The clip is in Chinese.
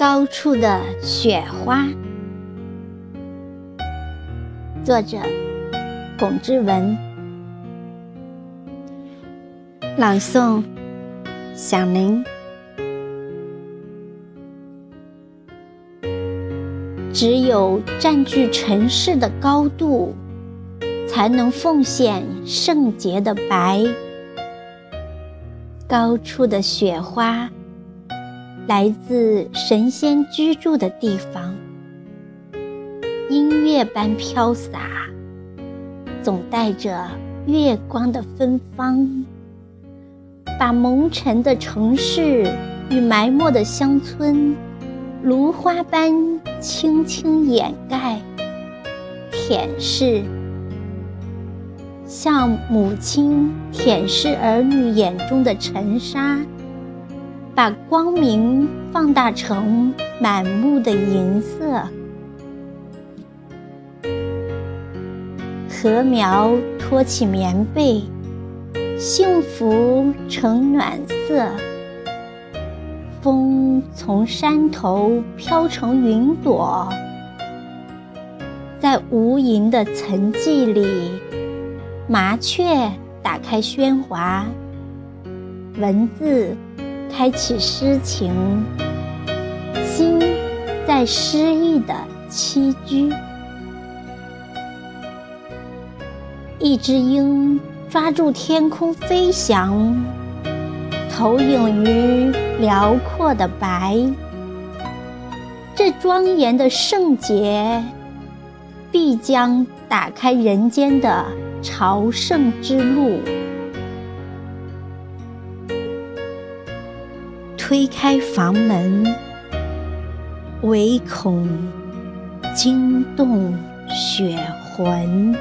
高处的雪花，作者龚之文，朗诵响铃。只有占据城市的高度，才能奉献圣洁的白。高处的雪花，来自神仙居住的地方，音乐般飘洒，总带着月光的芬芳，把蒙尘的城市与埋没的乡村，芦花般轻轻掩盖，舔舐。像母亲舔舐儿女眼中的尘沙，把光明放大成满目的银色。禾苗托起棉被，幸福成暖色。风从山头飘成云朵，在无垠的层寂里。麻雀打开喧哗，文字开启诗情，心在诗意的栖居。一只鹰抓住天空飞翔，投影于辽阔的白。这庄严的圣洁，必将打开人间的。朝圣之路，推开房门，唯恐惊动血魂。